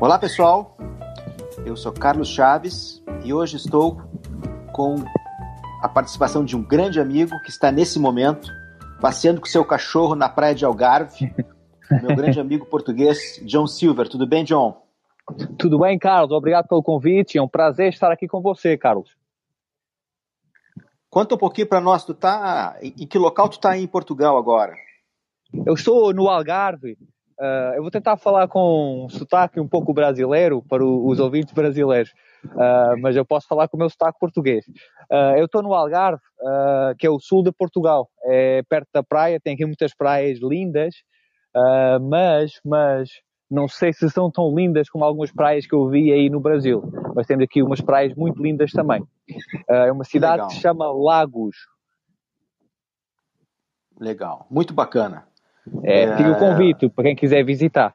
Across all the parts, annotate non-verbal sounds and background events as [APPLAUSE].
Olá pessoal, eu sou Carlos Chaves e hoje estou com a participação de um grande amigo que está nesse momento passeando com seu cachorro na praia de Algarve, meu grande [LAUGHS] amigo português John Silver. Tudo bem, John? Tudo bem, Carlos. Obrigado pelo convite. É um prazer estar aqui com você, Carlos. Conta um pouquinho para nós. Tu tá em que local tu está em Portugal agora? Eu estou no Algarve, Uh, eu vou tentar falar com um sotaque um pouco brasileiro para o, os ouvintes brasileiros, uh, mas eu posso falar com o meu sotaque português. Uh, eu estou no Algarve, que é o sul de Portugal, é perto da praia, tem aqui muitas praias lindas, mas, mas não sei se são tão lindas como algumas praias que eu vi aí no Brasil, mas temos aqui umas praias muito lindas também. é uma cidade Legal. que se chama Lagos. Legal, muito bacana. É, fica o convite para quem quiser visitar.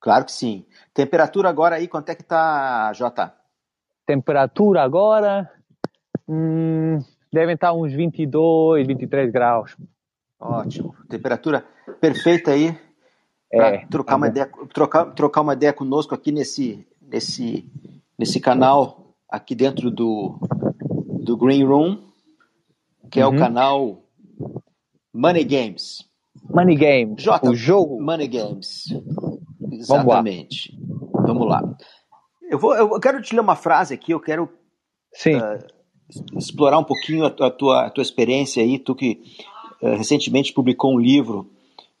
Claro que sim. Temperatura agora aí, quanto é que tá, Jota? Temperatura agora, hum, devem estar uns 22, 23 graus. Ótimo. Temperatura perfeita aí é, trocar, tá uma ideia, trocar, trocar uma ideia conosco aqui nesse, nesse, nesse canal aqui dentro do, do Green Room, que é o uhum. canal Money Games. Money Games. Jota, o jogo. Money Games. Exatamente. Vamos lá. Vamos lá. Eu, vou, eu quero te ler uma frase aqui, eu quero uh, explorar um pouquinho a, a, tua, a tua experiência aí, tu que uh, recentemente publicou um livro,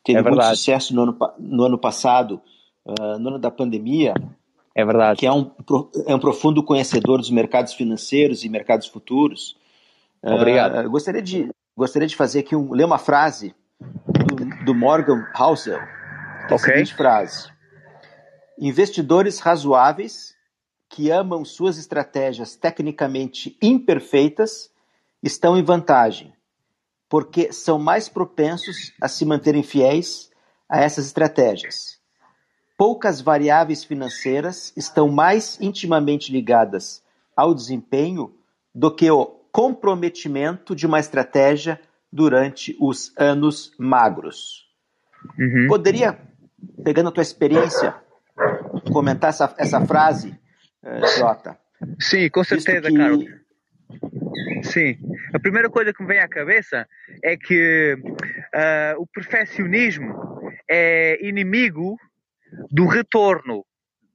teve é muito sucesso no ano, no ano passado, uh, no ano da pandemia. É verdade. Que é um, é um profundo conhecedor dos mercados financeiros e mercados futuros. Obrigado. gostaria, de, gostaria de fazer aqui um, ler uma frase do, Morgan Housel, que é a seguinte frase: Investidores razoáveis que amam suas estratégias tecnicamente imperfeitas estão em vantagem, porque são mais propensos a se manterem fiéis a essas estratégias. Poucas variáveis financeiras estão mais intimamente ligadas ao desempenho do que o comprometimento de uma estratégia durante os anos magros. Uhum. Poderia, pegando a tua experiência, comentar essa, essa frase, uh, Jota? Sim, com certeza, que... Carlos. Sim. A primeira coisa que me vem à cabeça é que uh, o perfeccionismo é inimigo do retorno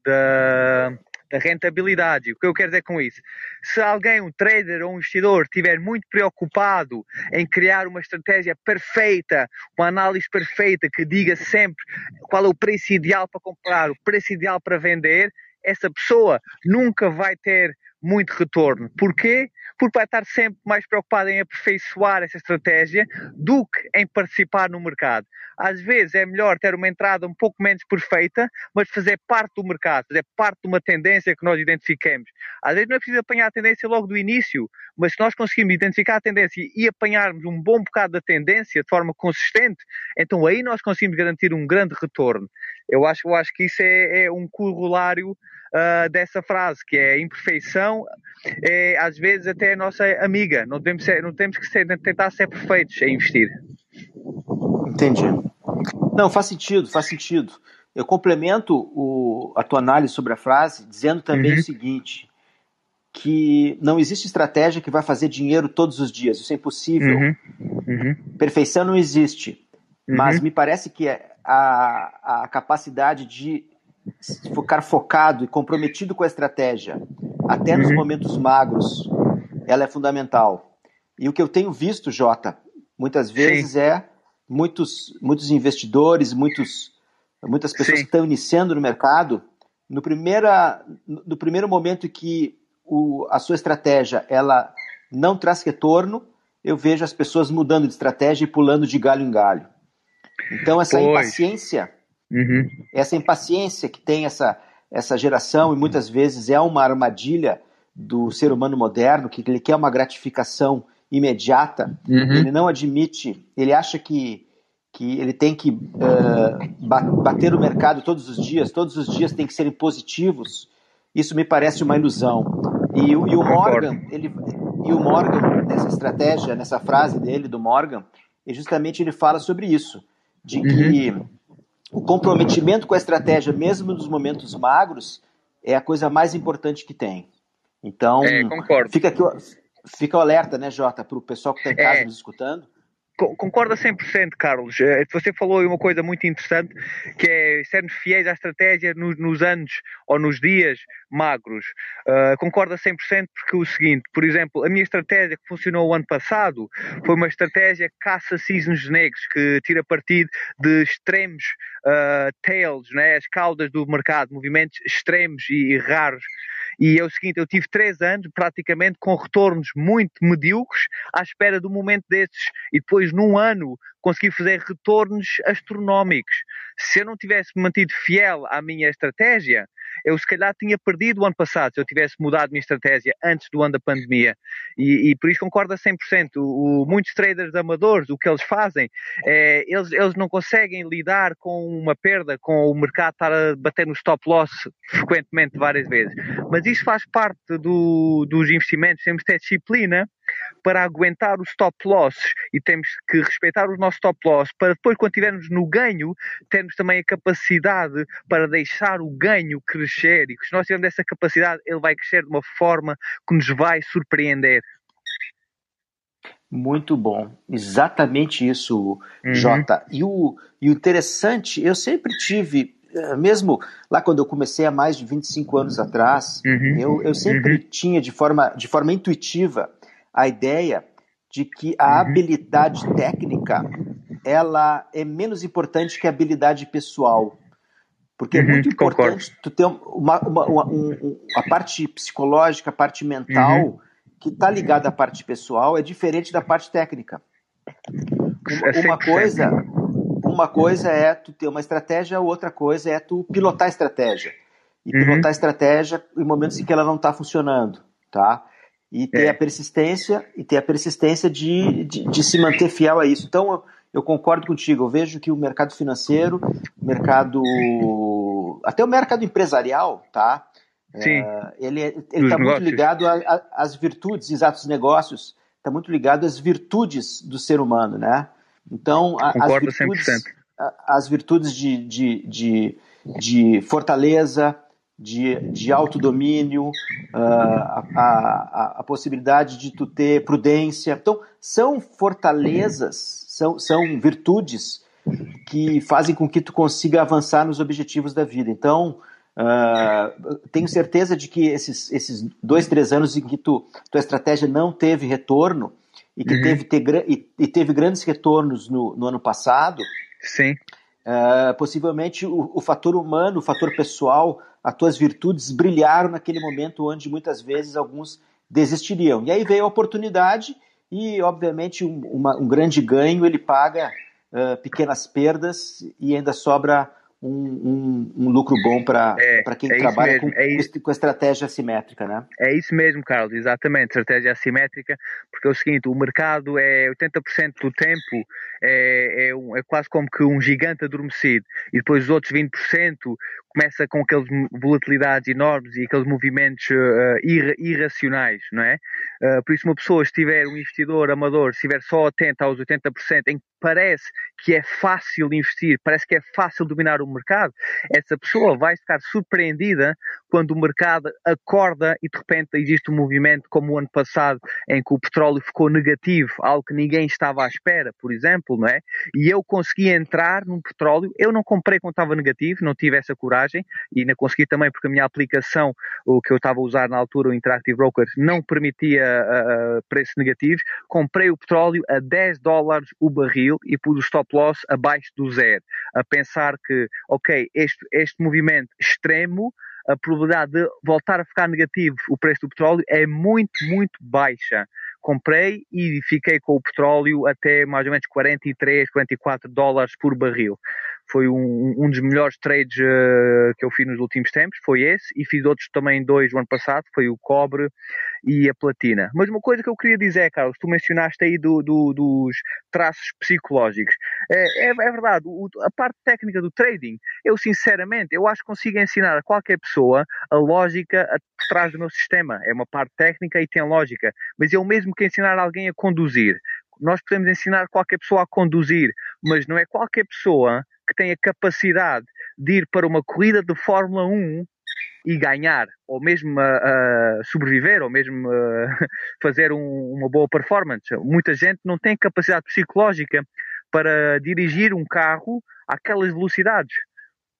da, da rentabilidade. O que eu quero dizer com isso? Se alguém, um trader ou um investidor, estiver muito preocupado em criar uma estratégia perfeita, uma análise perfeita que diga sempre qual é o preço ideal para comprar, o preço ideal para vender, essa pessoa nunca vai ter muito retorno. Porquê? Porque vai estar sempre mais preocupado em aperfeiçoar essa estratégia do que em participar no mercado. Às vezes é melhor ter uma entrada um pouco menos perfeita, mas fazer parte do mercado, fazer parte de uma tendência que nós identifiquemos. Às vezes não é preciso apanhar a tendência logo do início, mas se nós conseguirmos identificar a tendência e apanharmos um bom bocado da tendência de forma consistente, então aí nós conseguimos garantir um grande retorno. Eu acho, eu acho que isso é, é um corolário uh, dessa frase, que é a imperfeição é às vezes até a nossa amiga. Não temos, ser, não temos que ser, tentar ser perfeitos a investir. Entendi. Não, faz sentido, faz sentido. Eu complemento o, a tua análise sobre a frase dizendo também uhum. o seguinte, que não existe estratégia que vai fazer dinheiro todos os dias. Isso é impossível. Uhum. Uhum. Perfeição não existe. Mas uhum. me parece que a, a capacidade de ficar focado e comprometido com a estratégia, até nos uhum. momentos magros, ela é fundamental. E o que eu tenho visto, Jota, muitas vezes Sim. é muitos, muitos investidores, muitos, muitas pessoas Sim. que estão iniciando no mercado, no, primeira, no primeiro momento que o, a sua estratégia ela não traz retorno, eu vejo as pessoas mudando de estratégia e pulando de galho em galho. Então, essa pois. impaciência Uhum. Essa impaciência que tem essa, essa geração, e muitas vezes é uma armadilha do ser humano moderno, que ele quer uma gratificação imediata, uhum. ele não admite, ele acha que, que ele tem que uh, bater o mercado todos os dias, todos os dias tem que serem positivos. Isso me parece uma ilusão. E, e o Morgan, ele, e o Morgan, nessa estratégia, nessa frase dele, do Morgan, justamente ele fala sobre isso, de que uhum o comprometimento com a estratégia, mesmo nos momentos magros, é a coisa mais importante que tem. Então, é, fica aqui, fica alerta, né, Jota, para o pessoal que está em casa é. nos escutando Concordo a 100%, Carlos. Eh, você falou uma coisa muito interessante, que é sermos fiéis à estratégia nos, nos anos ou nos dias magros. Uh, concordo a 100% porque o seguinte, por exemplo, a minha estratégia que funcionou o ano passado foi uma estratégia caça cisnes negros, que tira partido de extremos uh, tails, né, as caudas do mercado, movimentos extremos e, e raros e é o seguinte, eu tive três anos praticamente com retornos muito medíocres à espera do momento desses. E depois, num ano, consegui fazer retornos astronómicos. Se eu não tivesse mantido fiel à minha estratégia, eu se calhar tinha perdido o ano passado se eu tivesse mudado a minha estratégia antes do ano da pandemia. E, e por isso concordo a 100%. O, muitos traders amadores, o que eles fazem, é, eles, eles não conseguem lidar com uma perda, com o mercado estar a bater no stop loss frequentemente várias vezes. Mas isso faz parte do, dos investimentos, temos que ter disciplina para aguentar o stop loss e temos que respeitar os nossos stop loss para depois, quando estivermos no ganho, termos também a capacidade para deixar o ganho crescer e se nós tivermos essa capacidade, ele vai crescer de uma forma que nos vai surpreender. Muito bom, exatamente isso, uhum. Jota. E o, e o interessante, eu sempre tive eh, mesmo lá quando eu comecei há mais de 25 anos atrás, uhum, eu, eu sempre uhum. tinha de forma, de forma intuitiva a ideia de que a uhum. habilidade técnica ela é menos importante que a habilidade pessoal. Porque é uhum, muito importante concordo. tu ter uma, uma, uma um, a parte psicológica, a parte mental, uhum. que está ligada à parte pessoal, é diferente da parte técnica. Uma, uma coisa, uma coisa é tu ter uma estratégia, outra coisa é tu pilotar a estratégia. E pilotar a estratégia em momentos em que ela não está funcionando, tá? E ter é. a persistência e ter a persistência de, de, de, se manter fiel a isso. Então eu, eu, concordo contigo. Eu vejo que o mercado financeiro, o mercado até o mercado empresarial, tá? Sim. É, ele ele está muito ligado às virtudes, exatos negócios. Está muito ligado às virtudes do ser humano, né? Então a, as virtudes, 100%. as virtudes de, de, de, de fortaleza, de, de autodomínio, uh, a, a, a, possibilidade de tu ter prudência. Então, são fortalezas, são, são virtudes que fazem com que tu consiga avançar nos objetivos da vida. Então, uh, tenho certeza de que esses, esses dois, três anos em que tu, tua estratégia não teve retorno e que uhum. teve, ter, e, e, teve grandes retornos no, no ano passado, Sim. Uh, possivelmente o, o fator humano, o fator pessoal, as tuas virtudes brilharam naquele momento onde muitas vezes alguns desistiriam. E aí veio a oportunidade e, obviamente, um, uma, um grande ganho ele paga uh, pequenas perdas e ainda sobra um, um, um lucro bom para é, quem é trabalha com, é com estratégia assimétrica, né? É isso mesmo, Carlos, exatamente, estratégia assimétrica, porque é o seguinte, o mercado é 80% do tempo é, é, um, é, quase como que um gigante adormecido e depois os outros 20% começa com aquelas volatilidades enormes e aqueles movimentos uh, irra irracionais, não é? Uh, por isso, uma pessoa, se tiver um investidor amador, se estiver só atento aos 80%, em que parece que é fácil investir, parece que é fácil dominar o mercado, essa pessoa vai ficar surpreendida quando o mercado acorda e de repente existe um movimento como o ano passado, em que o petróleo ficou negativo, algo que ninguém estava à espera, por exemplo, não é? E eu consegui entrar num petróleo, eu não comprei quando estava negativo, não tive essa coragem e ainda consegui também porque a minha aplicação, o que eu estava a usar na altura, o Interactive Broker, não permitia uh, preços negativos. Comprei o petróleo a 10 dólares o barril e pus o stop loss abaixo do zero, a pensar que, ok, este, este movimento extremo a probabilidade de voltar a ficar negativo o preço do petróleo é muito, muito baixa. Comprei e fiquei com o petróleo até mais ou menos 43, 44 dólares por barril foi um, um dos melhores trades uh, que eu fiz nos últimos tempos, foi esse, e fiz outros também dois o ano passado, foi o cobre e a platina. Mas uma coisa que eu queria dizer, Carlos, tu mencionaste aí do, do, dos traços psicológicos. É, é, é verdade, o, a parte técnica do trading, eu sinceramente, eu acho que consigo ensinar a qualquer pessoa a lógica por trás do meu sistema. É uma parte técnica e tem lógica. Mas eu mesmo que ensinar alguém a conduzir, nós podemos ensinar qualquer pessoa a conduzir, mas não é qualquer pessoa que tem a capacidade de ir para uma corrida de Fórmula 1 e ganhar, ou mesmo uh, sobreviver, ou mesmo uh, [LAUGHS] fazer um, uma boa performance. Muita gente não tem capacidade psicológica para dirigir um carro àquelas velocidades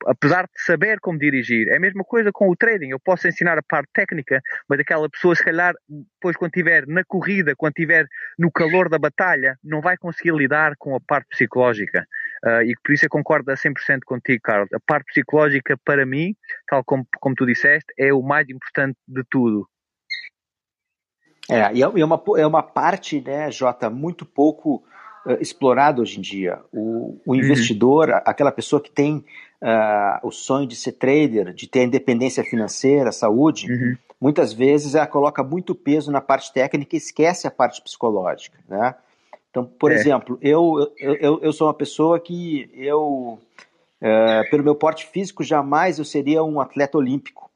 apesar de saber como dirigir. É a mesma coisa com o trading. Eu posso ensinar a parte técnica, mas aquela pessoa, se calhar, depois, quando estiver na corrida, quando estiver no calor da batalha, não vai conseguir lidar com a parte psicológica. Uh, e por isso eu concordo a 100% contigo, Carlos. A parte psicológica, para mim, tal como, como tu disseste, é o mais importante de tudo. É, e é uma, é uma parte, né, Jota, muito pouco uh, explorada hoje em dia. O, o uhum. investidor, uhum. aquela pessoa que tem uh, o sonho de ser trader, de ter independência financeira, saúde, uhum. muitas vezes ela coloca muito peso na parte técnica e esquece a parte psicológica, né? Então, por é. exemplo, eu, eu, eu sou uma pessoa que eu, uh, pelo meu porte físico, jamais eu seria um atleta olímpico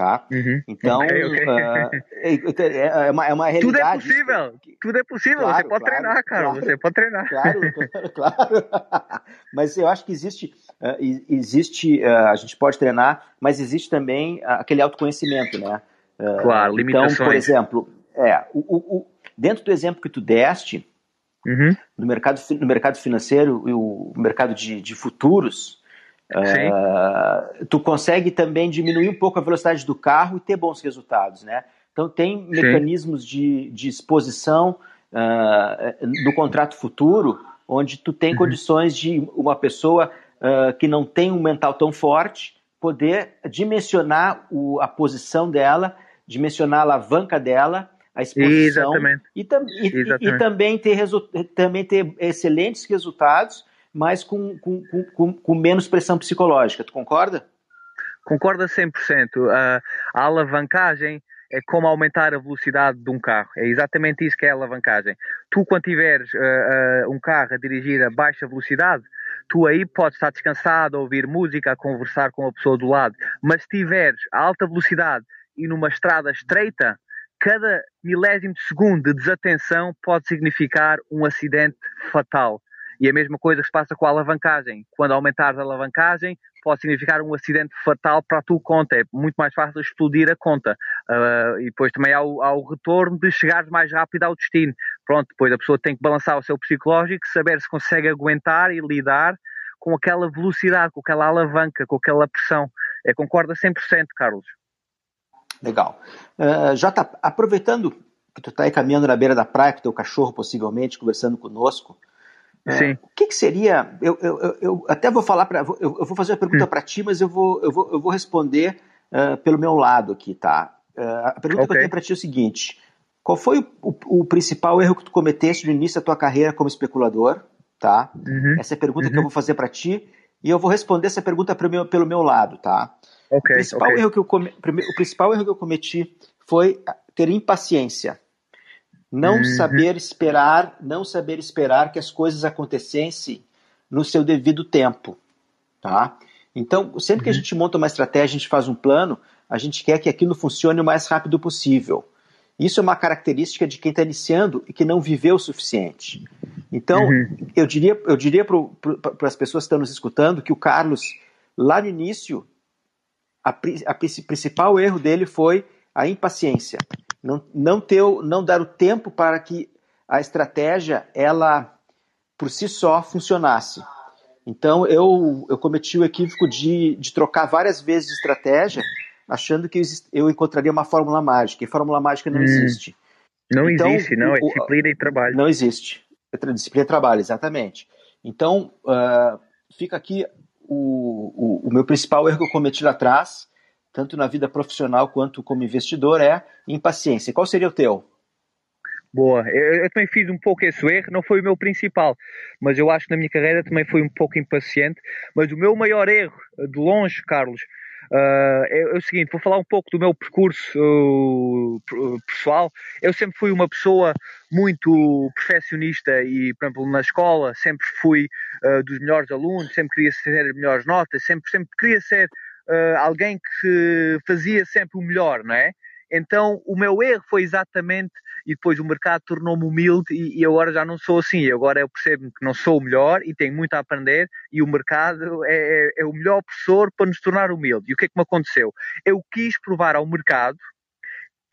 tá? Uhum. Então, [LAUGHS] okay, okay. Uh, é, é, uma, é uma realidade. Tudo é possível, tudo é possível, claro, você pode claro, treinar, cara, claro, você pode treinar. Claro, [LAUGHS] claro. [LAUGHS] mas eu acho que existe, uh, existe uh, a gente pode treinar, mas existe também aquele autoconhecimento, né? claro, limitações. Então, por exemplo, é, o, o, dentro do exemplo que tu deste, uhum. no, mercado, no mercado financeiro e o mercado de, de futuros, Uh, tu consegue também diminuir um pouco a velocidade do carro e ter bons resultados, né? Então tem Sim. mecanismos de, de exposição uh, no contrato futuro, onde tu tem uhum. condições de uma pessoa uh, que não tem um mental tão forte poder dimensionar o, a posição dela, dimensionar a alavanca dela, a exposição Exatamente. E, e, Exatamente. e, também ter também ter excelentes resultados mas com, com, com, com menos pressão psicológica. Tu concorda? Concorda 100%. Uh, a alavancagem é como aumentar a velocidade de um carro. É exatamente isso que é a alavancagem. Tu, quando tiveres uh, uh, um carro a dirigir a baixa velocidade, tu aí podes estar descansado, a ouvir música, a conversar com a pessoa do lado. Mas se tiveres a alta velocidade e numa estrada estreita, cada milésimo de segundo de desatenção pode significar um acidente fatal. E a mesma coisa que se passa com a alavancagem. Quando aumentares a alavancagem, pode significar um acidente fatal para a tua conta. É muito mais fácil explodir a conta. Uh, e depois também há o, há o, retorno de chegares mais rápido ao destino. Pronto, depois a pessoa tem que balançar o seu psicológico, saber se consegue aguentar e lidar com aquela velocidade, com aquela alavanca, com aquela pressão. É, concorda 100%, Carlos. Legal. Uh, Jota, aproveitando que tu está aí caminhando na beira da praia com o teu cachorro, possivelmente, conversando conosco, é. Sim. O que, que seria? Eu, eu, eu, até vou falar para. Eu, eu, vou fazer uma pergunta hum. para ti, mas eu vou, eu vou, eu vou responder uh, pelo meu lado aqui, tá? Uh, a pergunta okay. que eu tenho para ti é o seguinte: qual foi o, o, o, principal erro que tu cometeste no início da tua carreira como especulador? Tá? Uhum. Essa é a pergunta uhum. que eu uhum. vou fazer para ti e eu vou responder essa pergunta meu, pelo meu lado, tá? Okay, o, principal okay. erro que eu come, o principal erro que eu cometi foi ter impaciência. Não uhum. saber esperar, não saber esperar que as coisas acontecessem no seu devido tempo, tá? Então, sempre que a uhum. gente monta uma estratégia, a gente faz um plano, a gente quer que aquilo funcione o mais rápido possível. Isso é uma característica de quem está iniciando e que não viveu o suficiente. Então, uhum. eu diria, eu diria para as pessoas que estão nos escutando que o Carlos, lá no início, a, a principal erro dele foi a impaciência não, não, ter, não dar o tempo para que a estratégia ela por si só funcionasse. Então eu, eu cometi o equívoco de, de trocar várias vezes de estratégia, achando que eu encontraria uma fórmula mágica. E fórmula mágica não hum, existe. Não então, existe, não. É disciplina e trabalho. Não existe. É disciplina e trabalho, exatamente. Então, uh, fica aqui o, o, o meu principal erro que eu cometi lá atrás, tanto na vida profissional quanto como investidor, é impaciência. Qual seria o teu? Boa, eu, eu, também fiz um pouco esse erro, não foi o meu principal, mas eu acho que na minha carreira também fui um pouco impaciente. Mas o meu maior erro, de longe, Carlos, uh, é, é, o seguinte: vou falar um pouco do meu percurso uh, pessoal. Eu sempre fui uma pessoa muito perfeccionista e, por exemplo, na escola sempre fui uh, dos melhores alunos, sempre queria ter melhores notas, sempre, sempre queria ser uh, alguém que fazia sempre o melhor, não é? Então, o meu erro foi exatamente, e depois o mercado tornou-me humilde e, e, agora já não sou assim. Agora eu percebo que não sou o melhor e tenho muito a aprender e o mercado é, é, é o melhor professor para nos tornar humilde. E o que é que me aconteceu? Eu quis provar ao mercado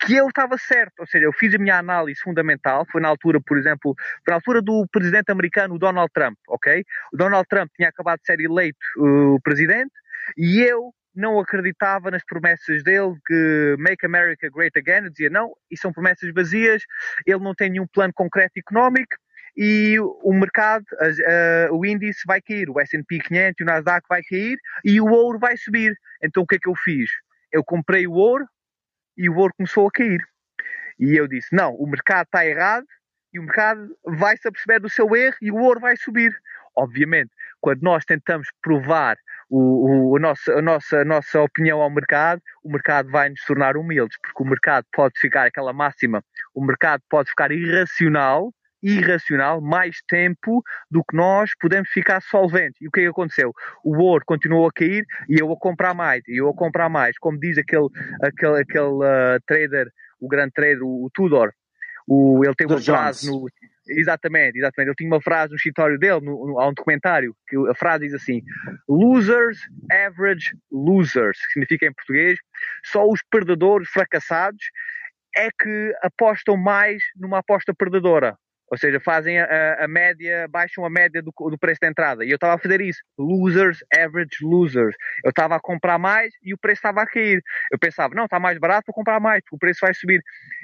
que eu estava certo, ou seja, eu fiz a minha análise fundamental, foi na altura, por exemplo, foi na altura do presidente americano Donald Trump, ok? O Donald Trump tinha acabado de ser eleito o uh, presidente e eu não acreditava nas promessas dele que Make America Great Again, eu dizia não, e são promessas vazias, ele não tem nenhum plano concreto económico e o mercado, uh, o índice vai cair, o S&P 500 e o Nasdaq vai cair e o ouro vai subir. Então o que é que eu fiz? Eu comprei o ouro e o ouro começou a cair. E eu disse, não, o mercado está errado e o mercado vai se aperceber do seu erro e o ouro vai subir. Obviamente, quando nós tentamos provar o, o, a, nossa, a, nossa, a nossa opinião ao mercado, o mercado vai nos tornar humildes, porque o mercado pode ficar aquela máxima, o mercado pode ficar irracional, irracional, mais tempo do que nós podemos ficar solventes. E o que é que aconteceu? O ouro continuou a cair e eu a comprar mais, e eu a comprar mais. Como diz aquele, aquele, aquele uh, trader, o grande trader, o, o Tudor, o, ele tem uma frase no, Exatamente, exatamente. Ele tinha uma frase no escritório dele, no, no, há um documentário, que a frase diz assim: Losers, average losers, que significa em português, só os perdedores fracassados é que apostam mais numa aposta perdedora. Ou seja, fazem a, a, média, baixam a média do, do, preço da entrada. E eu estava a fazer isso. Losers, average losers. Eu estava a comprar mais e o preço estava a cair. Eu pensava, não, está mais barato, vou comprar mais, porque o preço vai subir.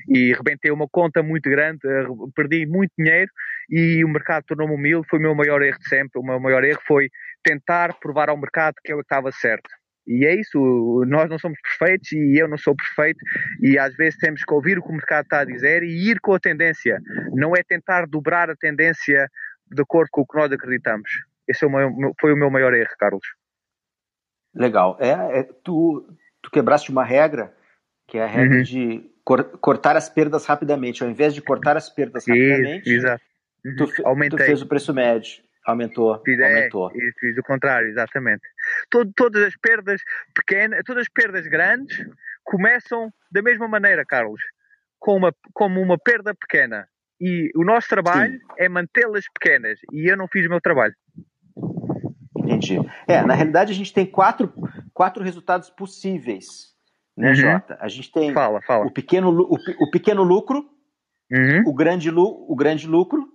E rebentei uma conta muito grande, eh, perdi muito dinheiro e o mercado tornou-me humilde. Foi o meu maior erro de sempre. O meu maior erro foi tentar provar ao mercado que eu estava certo. E é isso, nós não somos perfeitos e eu não sou perfeito e às vezes temos que ouvir o que o mercado está a dizer e ir com a tendência. Não é tentar dobrar a tendência de acordo com o que nós acreditamos. Esse é o meu, foi o meu maior erro, Carlos. Legal. É, é tu, tu quebraste uma regra, que é a regra uhum. de cor, cortar as perdas rapidamente. Ao invés de cortar as perdas rapidamente, Exato. Tu, tu, fez o preço médio. Aumentou, fiz, aumentou. É, fiz o contrário, exatamente. Todo, todas as perdas pequenas, todas as perdas grandes começam da mesma maneira, Carlos, com uma, como uma perda pequena. E o nosso trabalho Sim. é mantê-las pequenas. E eu não fiz o meu trabalho. Entendi. É, na realidade a gente tem quatro, quatro resultados possíveis, né, uhum. Jota? A gente tem fala, fala. O, pequeno, o, o pequeno lucro, uhum. o, grande, o grande lucro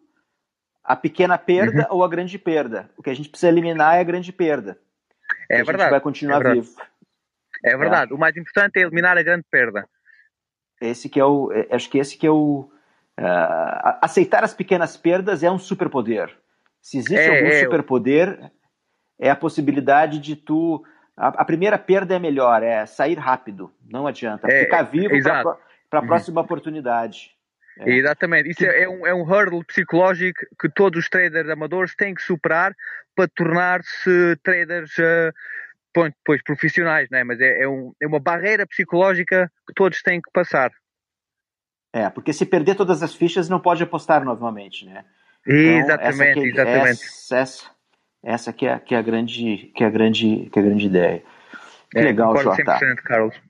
a pequena perda uhum. ou a grande perda. O que a gente precisa eliminar é a grande perda. É verdade. A gente vai continuar é vivo. É verdade. É. O mais importante é eliminar a grande perda. Esse que é o, é, acho que esse que é o uh, aceitar as pequenas perdas é um superpoder. Se existe é, algum é, superpoder, é a possibilidade de tu a, a, primeira perda é melhor, é sair rápido. Não adianta. Ficar vivo para a uhum. próxima oportunidade. É. Exatamente. Isso é, é, um, é um hurdle psicológico que todos os traders amadores têm que superar para tornar-se traders uh, pois, profissionais, né? mas é, é, um, é uma barreira psicológica que todos têm que passar. É, porque se perder todas as fichas não pode apostar novamente, né? Então, exatamente, essa exatamente. Essa, essa, essa que, é, que, é a grande, que, é a grande, que é a grande ideia. Que é, legal, Jota. 100%, Carlos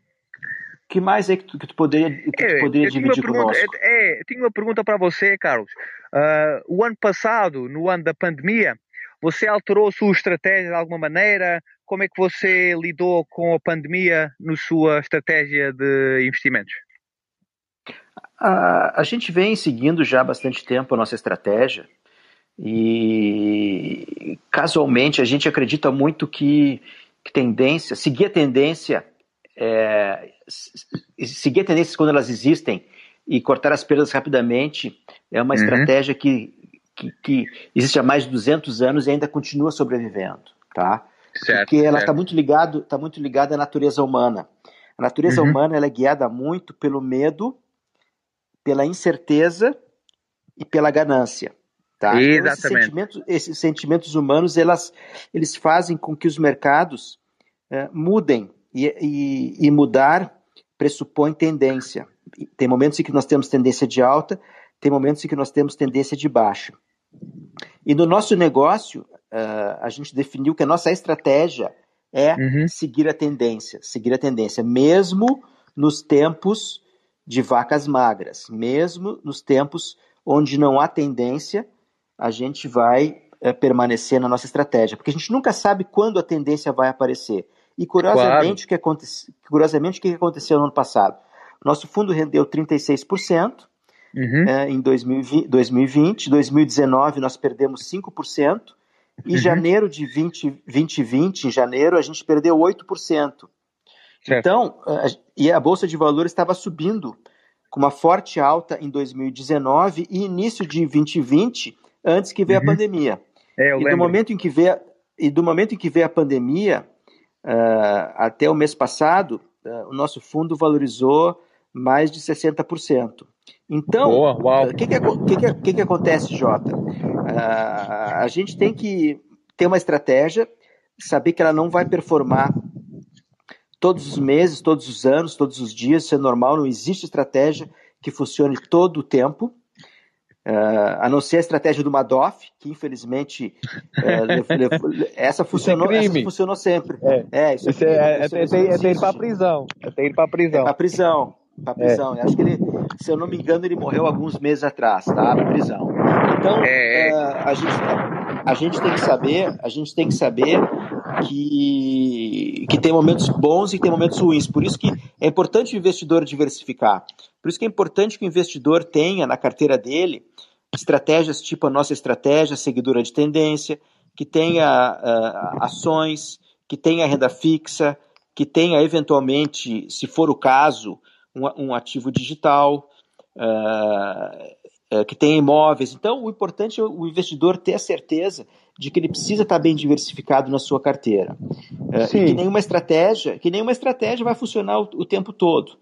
que mais é que tu, que tu poderia, que tu é, poderia dividir conosco? É, é, tenho uma pergunta para você, Carlos. Uh, o ano passado, no ano da pandemia, você alterou a sua estratégia de alguma maneira? Como é que você lidou com a pandemia na sua estratégia de investimentos? Uh, a gente vem seguindo já há bastante tempo a nossa estratégia e casualmente a gente acredita muito que, que tendência, seguir a tendência é, seguir tendências quando elas existem e cortar as perdas rapidamente é uma uhum. estratégia que, que, que, existe há mais de 200 anos e ainda continua sobrevivendo, tá? Certo, Porque ela está muito ligado, tá muito ligada à natureza humana. A natureza uhum. humana ela é guiada muito pelo medo, pela incerteza e pela ganância. Tá? Exatamente. Então, esses, sentimentos, esses sentimentos humanos elas, eles fazem com que os mercados é, mudem e, e, e mudar pressupõe tendência. Tem momentos em que nós temos tendência de alta, tem momentos em que nós temos tendência de baixa. E no nosso negócio, uh, a gente definiu que a nossa estratégia é uhum. seguir a tendência, seguir a tendência, mesmo nos tempos de vacas magras. Mesmo nos tempos onde não há tendência, a gente vai é, permanecer na nossa estratégia, porque a gente nunca sabe quando a tendência vai aparecer. E curiosamente, claro. o, que curiosamente o que aconteceu no ano passado? Nosso fundo rendeu 36% uhum. é, em 2020, 2020, 2019 nós perdemos 5%, e uhum. janeiro de 20, 2020, em janeiro, a gente perdeu 8%. Certo. Então, a, e a Bolsa de Valores estava subindo com uma forte alta em 2019 e início de 2020, antes que veio uhum. a pandemia. É, e, do momento em que veio, e do momento em que veio a pandemia, uh, até o mês passado, uh, o nosso fundo valorizou mais de 60%. Então, o que, que, que, que, que acontece, Jota? Uh, a gente tem que ter uma estratégia, saber que ela não vai performar todos os meses, todos os anos, todos os dias, isso é normal, não existe estratégia que funcione todo o tempo. Uh, a não ser a estratégia do Madoff, que infelizmente uh, [LAUGHS] essa, funcionou, é essa funcionou sempre. É, é isso, isso é, é, é, é, é, ir para a prisão. É ter ir para a prisão. É para prisão. Para prisão. Acho que ele, se eu não me engano, ele morreu alguns meses atrás, tá? Na prisão. Então, uh, a, gente, a gente tem que saber, a gente tem que saber que, que tem momentos bons e tem momentos ruins. Por isso que é importante o investidor diversificar. Por isso que é importante que o investidor tenha na carteira dele estratégias tipo a nossa estratégia, seguidora de tendência, que tenha uh, ações, que tenha renda fixa, que tenha eventualmente, se for o caso, um, um ativo digital, uh, que tenha imóveis. Então, o importante é o investidor ter a certeza de que ele precisa estar bem diversificado na sua carteira. É, e que nenhuma estratégia, que nenhuma estratégia vai funcionar o, o tempo todo.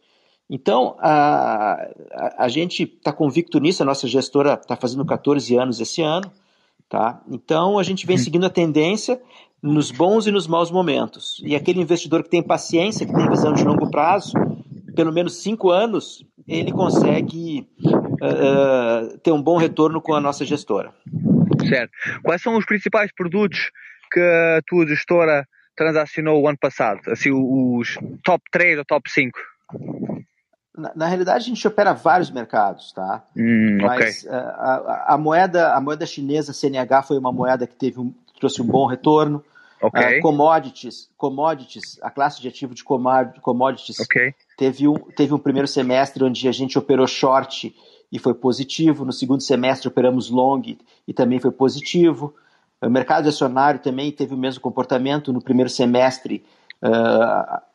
Então, a, a, a gente está convicto nisso, a nossa gestora está fazendo 14 anos esse ano, tá? Então, a gente vem seguindo a tendência nos bons e nos maus momentos. E aquele investidor que tem paciência, que tem visão de longo prazo, pelo menos cinco anos, ele consegue uh, ter um bom retorno com a nossa gestora. Certo. Quais são os principais produtos que a tua gestora transacionou o ano passado? Assim, os top 3 ou top 5? Na, na realidade, a gente opera vários mercados, tá? Hum, Mas okay. a, a, a, moeda, a moeda chinesa CNH foi uma moeda que teve um, trouxe um bom retorno. Okay. Uh, commodities, commodities, a classe de ativo de commodities okay. teve, um, teve um primeiro semestre onde a gente operou short e foi positivo. No segundo semestre operamos long e também foi positivo. O mercado acionário também teve o mesmo comportamento. No primeiro semestre, uh,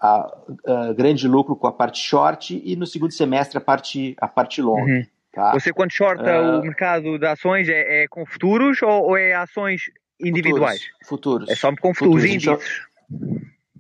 a, a, grande lucro com a parte short e no segundo semestre a parte, a parte long. Uhum. Tá? Você quando shorta uh, o mercado de ações é, é com futuros ou, ou, é ações individuais? Futuros. futuros. É só com futuros, índices?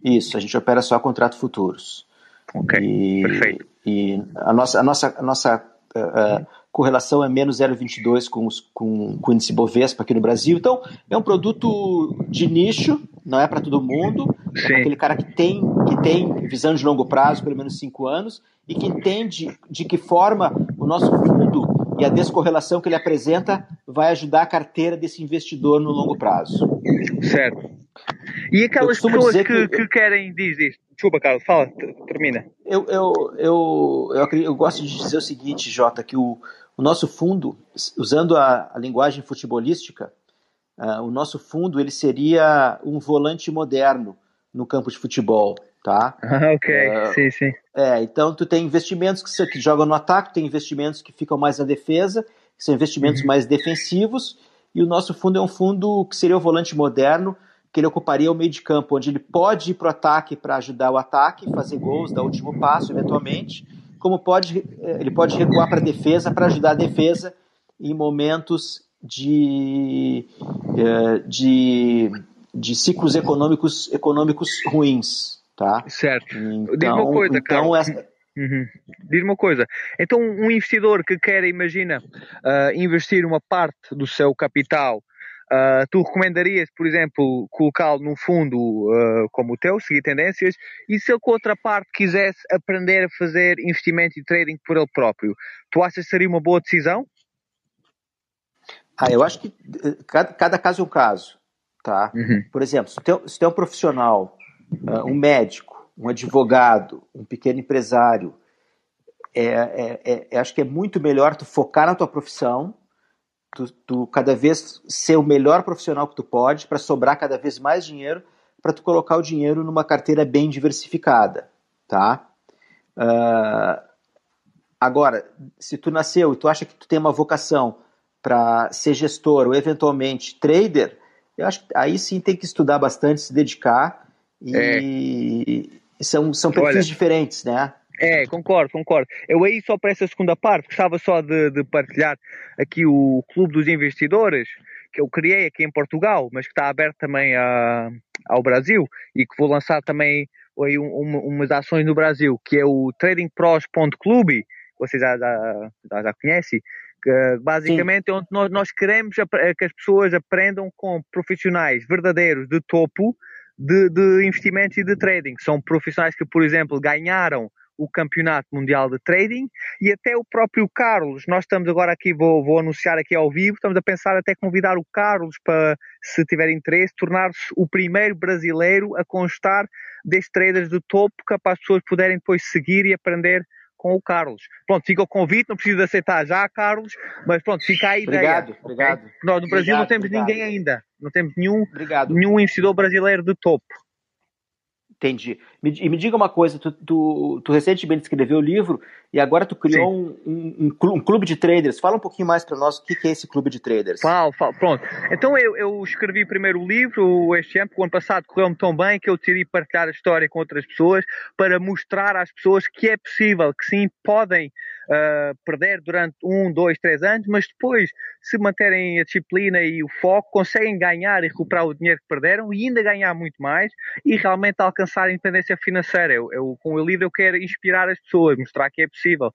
Isso, a gente opera só contrato futuros. Ok, e, perfeito. E a nossa, a nossa, a nossa uh, correlação é menos 0,22 com, com, com o índice Bovespa aqui no Brasil. Então, é um produto de nicho, não é para todo mundo. É aquele cara que tem, que tem visão de longo prazo, pelo menos 5 anos, e que entende de que forma o nosso fundo e a descorrelação que ele apresenta vai ajudar a carteira desse investidor no longo prazo. Certo. E aquelas pessoas que, que, que, querem, diz, diz, desculpa, Carlos, fala, termina. Eu, eu, eu, eu, eu, gosto de dizer o seguinte, Jota, que o, o nosso fundo, usando a, a linguagem futebolística, uh, o nosso fundo ele seria um volante moderno no campo de futebol, tá? Ah, ok, uh, sim, sim. É, então tu tem investimentos que, que jogam no ataque, tem investimentos que ficam mais na defesa, que são investimentos uhum. mais defensivos, e o nosso fundo é um fundo que seria o volante moderno, que ele ocuparia o meio de campo, onde ele pode ir para o ataque para ajudar o ataque, fazer gols, dar o último passo, eventualmente, como pode eh, ele pode recuar para a defesa para ajudar a defesa em momentos de, eh, de, de ciclos econômicos, econômicos ruins. Tá? Certo. Então, coisa, então, essa... Uhum. Diz uma coisa, então um investidor que quer, imagina, uh, investir uma parte do seu capital Uh, tu recomendarias, por exemplo, colocá-lo num fundo uh, como o teu, seguir tendências, e se ele com outra parte quisesse aprender a fazer investimento e trading por ele próprio, tu achas que seria uma boa decisão? Ah, eu acho que eh, cada, cada caso é um caso, tá? Uhum. Por exemplo, se tu, se é um profissional, uh, um médico, um advogado, um pequeno empresário, é, é, é, acho que é muito melhor tu focar na tua profissão, tu, tu cada vez ser o melhor profissional que tu pode para sobrar cada vez mais dinheiro para tu colocar o dinheiro numa carteira bem diversificada, tá? Uh, agora, se tu nasceu e tu acha que tu tem uma vocação para ser gestor ou eventualmente trader, eu acho que aí sim tem que estudar bastante, se dedicar e é. são, são perfis Olha, diferentes, né? É, concordo, concordo. Eu aí só para essa segunda parte gostava só de, de partilhar aqui o Clube dos Investidores, que eu criei aqui em Portugal, mas que está aberto também a, ao Brasil e que vou lançar também aí um, um, umas ações no Brasil, que é o tradingpros.clube, vocês já, já, já conhecem, que basicamente é onde nós, nós queremos que as pessoas aprendam com profissionais verdadeiros de topo de, de investimentos e de trading. São profissionais que, por exemplo, ganharam o Campeonato Mundial de Trading e até o próprio Carlos. Nós estamos agora aqui, vou, vou anunciar aqui ao vivo, estamos a pensar até convidar o Carlos para, se tiver interesse, tornar-se o primeiro brasileiro a constar destes traders de topo que para as pessoas puderem depois seguir e aprender com o Carlos. Pronto, fica o convite, não precisa aceitar já, Carlos, mas pronto, fica a ideia. Obrigado, okay? obrigado. Nós no Brasil obrigado, não temos obrigado. ninguém ainda, não temos nenhum, nenhum investidor brasileiro de topo. Entendi. E me diga uma coisa, tu, tu, tu, recentemente escreveu o livro e agora tu criou um, um, um, clube de traders. Fala um pouquinho mais para nós o que, que, é esse clube de traders. Fala, fala. Pronto. Então eu, eu escrevi primeiro o livro este ano, o ano passado correu-me tão bem que eu decidi partilhar a história com outras pessoas para mostrar às pessoas que é possível, que sim, podem uh, perder durante um, dois, três anos, mas depois, se manterem a disciplina e o foco, conseguem ganhar e recuperar o dinheiro que perderam e ainda ganhar muito mais e realmente alcançar a independência financeira. Eu, eu com o livro eu quero inspirar as pessoas, mostrar que é possível.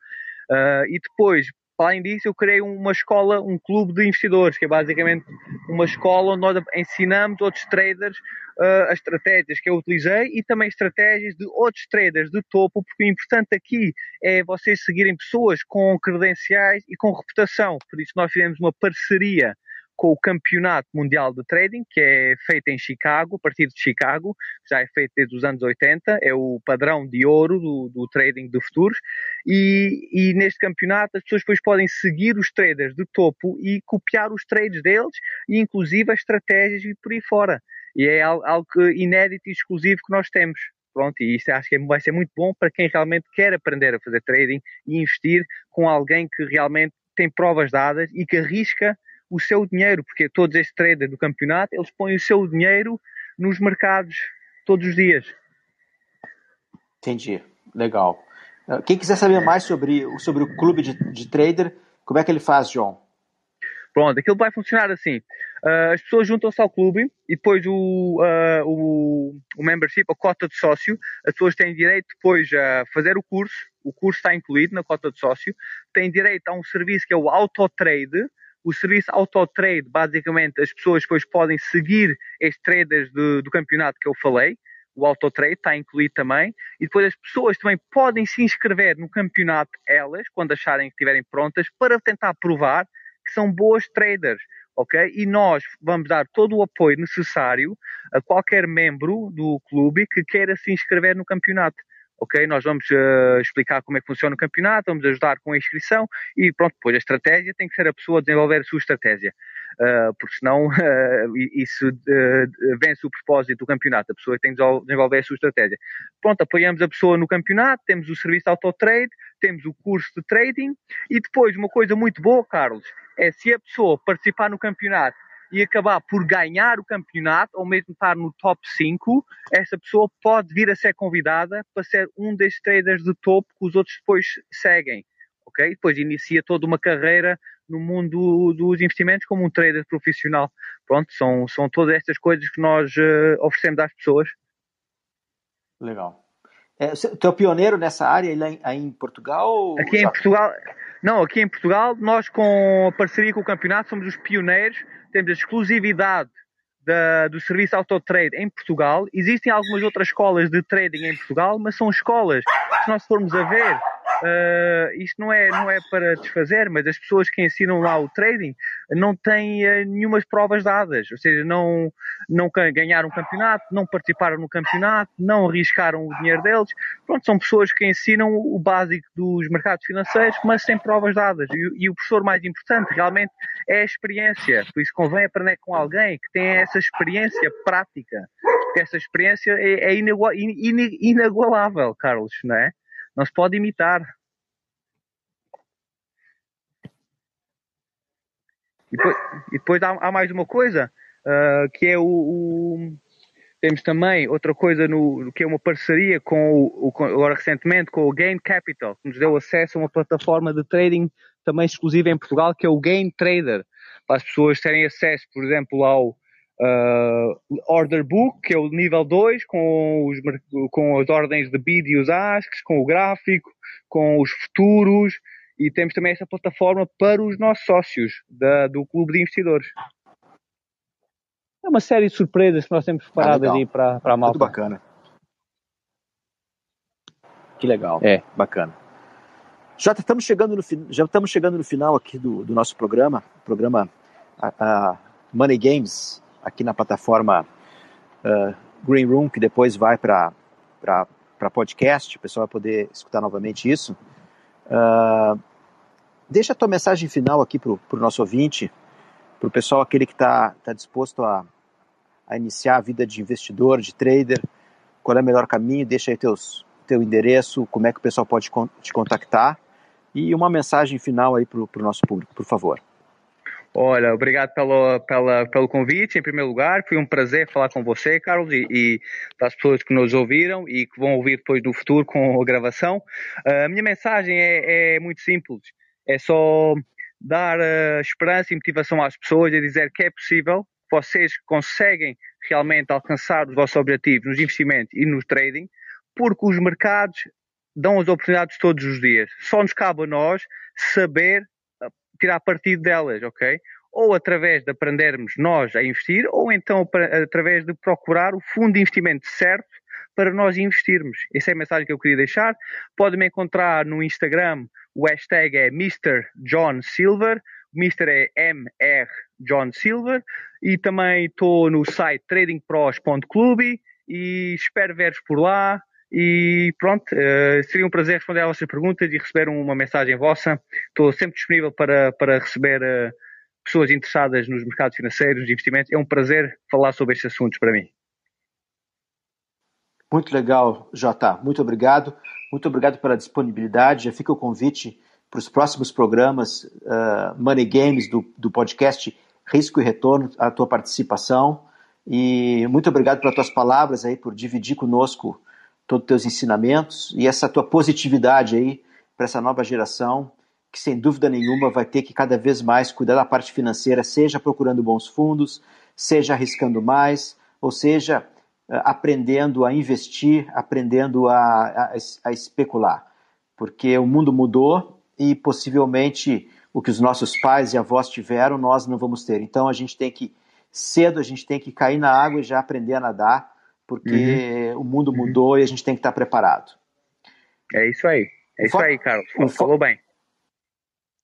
Uh, e depois, além disso, eu criei uma escola, um clube de investidores, que é basicamente uma escola onde nós ensinamos outros traders uh, as estratégias que eu utilizei e também estratégias de outros traders de topo, porque o importante aqui é vocês seguirem pessoas com credenciais e com reputação. Por isso nós fizemos uma parceria com o Campeonato Mundial de Trading, que é feito em Chicago, a partir de Chicago, já é feito desde os anos 80, é o padrão de ouro do, do trading de futuros, e, e, neste campeonato as pessoas depois podem seguir os traders de topo e copiar os trades deles, e inclusive as estratégias e por aí fora. E é algo, algo inédito e exclusivo que nós temos. Pronto, e isso acho que é, vai ser muito bom para quem realmente quer aprender a fazer trading e investir com alguém que realmente tem provas dadas e que arrisca o seu dinheiro, porque todos estes traders do campeonato, eles põem o seu dinheiro nos mercados todos os dias. Entendi, legal. Ah, quem quiser saber mais sobre, sobre o clube de, de trader, como é que ele faz, João? Pronto, aquilo vai funcionar assim. Uh, as pessoas juntam-se ao clube e depois o, uh, o, o membership, a cota de sócio, as pessoas têm direito depois a fazer o curso, o curso está incluído na cota de sócio, têm direito a um serviço que é o Autotrade, o serviço Autotrade, basicamente, as pessoas depois podem seguir estes traders do, do campeonato que eu falei, o Autotrade está incluído também, e depois as pessoas também podem se inscrever no campeonato, elas, quando acharem que estiverem prontas, para tentar provar que são boas traders, ok? E nós vamos dar todo o apoio necessário a qualquer membro do clube que queira se inscrever no campeonato. Ok, nós vamos uh, explicar como é que funciona o campeonato, vamos ajudar com a inscrição e pronto, depois a estratégia tem que ser a pessoa a desenvolver a sua estratégia, uh, porque senão [LAUGHS] uh, isso vence o propósito do campeonato, a pessoa tem que desenvolver a sua estratégia. Pronto, apoiamos a pessoa no campeonato, temos o serviço auto-trade, temos o curso de trading e depois uma coisa muito boa, Carlos, é se a pessoa participar no campeonato e acabar por ganhar o campeonato ou mesmo estar no top 5, essa pessoa pode vir a ser convidada para ser um desses traders de topo que os outros depois seguem. Ok? Depois inicia toda uma carreira no mundo dos investimentos como um trader profissional. Pronto, são, são todas estas coisas que nós uh, oferecemos às pessoas. Legal. É, tu é o pioneiro nessa área aí em Portugal? Aqui em Portugal, não, aqui em Portugal, nós com a parceria com o campeonato somos os pioneiros, temos a exclusividade da, do serviço Autotrade em Portugal. Existem algumas outras escolas de trading em Portugal, mas são escolas, se nós formos a ver, uh, isto não é, não é para desfazer, mas as pessoas que ensinam lá o trading não têm uh, nenhumas provas dadas, ou seja, não, não ganharam um campeonato, não participaram no campeonato, não arriscaram o dinheiro deles. Pronto, são pessoas que ensinam o básico dos mercados financeiros, mas sem provas dadas. E, e o professor mais importante realmente é a experiência. Por isso convém aprender com alguém que tem essa experiência prática. Porque essa experiência é, é inagualável, Carlos, não é? Não se pode imitar. E depois, e depois há, há, mais uma coisa, uh, que é o, o, Temos também outra coisa no, que é uma parceria com o, o, agora recentemente com o Gain Capital, que nos deu acesso a uma plataforma de trading também exclusiva em Portugal, que é o Gain Trader, para as pessoas terem acesso, por exemplo, ao uh, Order Book, que é o nível 2, com, os, com as ordens de bid e os asks, com o gráfico, com os futuros, e temos também essa plataforma para os nossos sócios da, do Clube de Investidores. É uma série de surpresas que nós temos preparadas ah, aí para, para a malta. Muito bacana. Que legal. É. Bacana. Já estamos chegando no, já estamos chegando no final aqui do, do nosso programa, programa a, a Money Games, aqui na plataforma uh, Green Room, que depois vai para podcast, o pessoal vai poder escutar novamente isso. Uh, deixa a tua mensagem final aqui para o nosso ouvinte, para o pessoal aquele que está tá disposto a, a iniciar a vida de investidor, de trader, qual é o melhor caminho, deixa aí teus, teu endereço, como é que o pessoal pode te contactar e uma mensagem final aí para o nosso público, por favor. Olha, obrigado pelo, pela, pelo convite, em primeiro lugar. Foi um prazer falar com você, Carlos, e, e pessoas que nos ouviram e que vão ouvir depois no futuro com a gravação. Uh, a minha mensagem é, é, muito simples. É só dar uh, esperança e motivação às pessoas e dizer que é possível, vocês conseguem realmente alcançar os vossos objetivos nos investimentos e no trading, porque os mercados dão as oportunidades todos os dias. Só nos cabe a nós saber tirar partido delas, ok? Ou através de aprendermos nós a investir, ou então através de procurar o fundo de investimento certo para nós investirmos. Essa é a mensagem que eu queria deixar. Pode-me encontrar no Instagram, o hashtag é Mr. John Silver, Mr. é MR John Silver, e também estou no site tradingpros.club e espero ver-vos por lá. E pronto, uh, seria um prazer responder às vossas perguntas e receber uma mensagem vossa. Estou sempre disponível para, para receber uh, pessoas interessadas nos mercados financeiros, nos investimentos. É um prazer falar sobre estes assuntos para mim. Muito legal, Jota. Muito obrigado. Muito obrigado pela disponibilidade. Já fica o convite para os próximos programas uh, Money Games do, do podcast Risco e Retorno, a tua participação. E muito obrigado pelas tuas palavras aí, por dividir conosco todos os teus ensinamentos e essa tua positividade aí para essa nova geração, que sem dúvida nenhuma vai ter que cada vez mais cuidar da parte financeira, seja procurando bons fundos, seja arriscando mais, ou seja, eh, aprendendo a investir, aprendendo a, a, a especular. Porque o mundo mudou e possivelmente o que os nossos pais e avós tiveram, nós não vamos ter. Então a gente tem que, cedo, a gente tem que cair na água e já aprender a nadar porque uhum. o mundo uhum. mudou uhum. e a gente tem que estar preparado. É isso aí. É um isso aí, Carlos. Um Falou bem.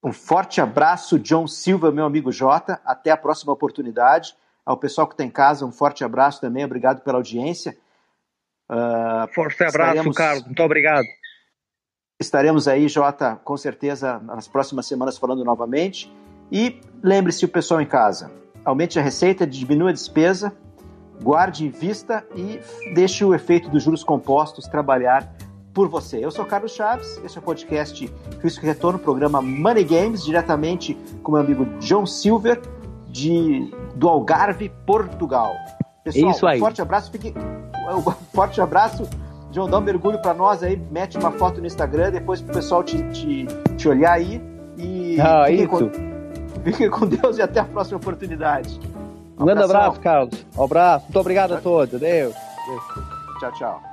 Um forte abraço, John Silva, meu amigo Jota. Até a próxima oportunidade. Ao pessoal que está em casa, um forte abraço também. Obrigado pela audiência. Uh, forte abraço, estaremos... Carlos. Muito obrigado. Estaremos aí, Jota, com certeza, nas próximas semanas falando novamente. E lembre-se, o pessoal em casa, aumente a receita, diminua a despesa guarde em vista e deixe o efeito dos juros compostos trabalhar por você. Eu sou Carlos Chaves, esse é o podcast Risco e Retorno, programa Money Games, diretamente com meu amigo John Silver, de, do Algarve, Portugal. Pessoal, Isso aí. um forte abraço, fique, um [LAUGHS] forte abraço. John, dá um mergulho para nós aí, mete uma foto no Instagram, depois pro pessoal te, te, te olhar aí. E ah, fique, com, fique com Deus e até a próxima oportunidade. Um grande abraço, Carlos. Um abraço. Muito obrigado a todos. Adeus. Tchau, tchau.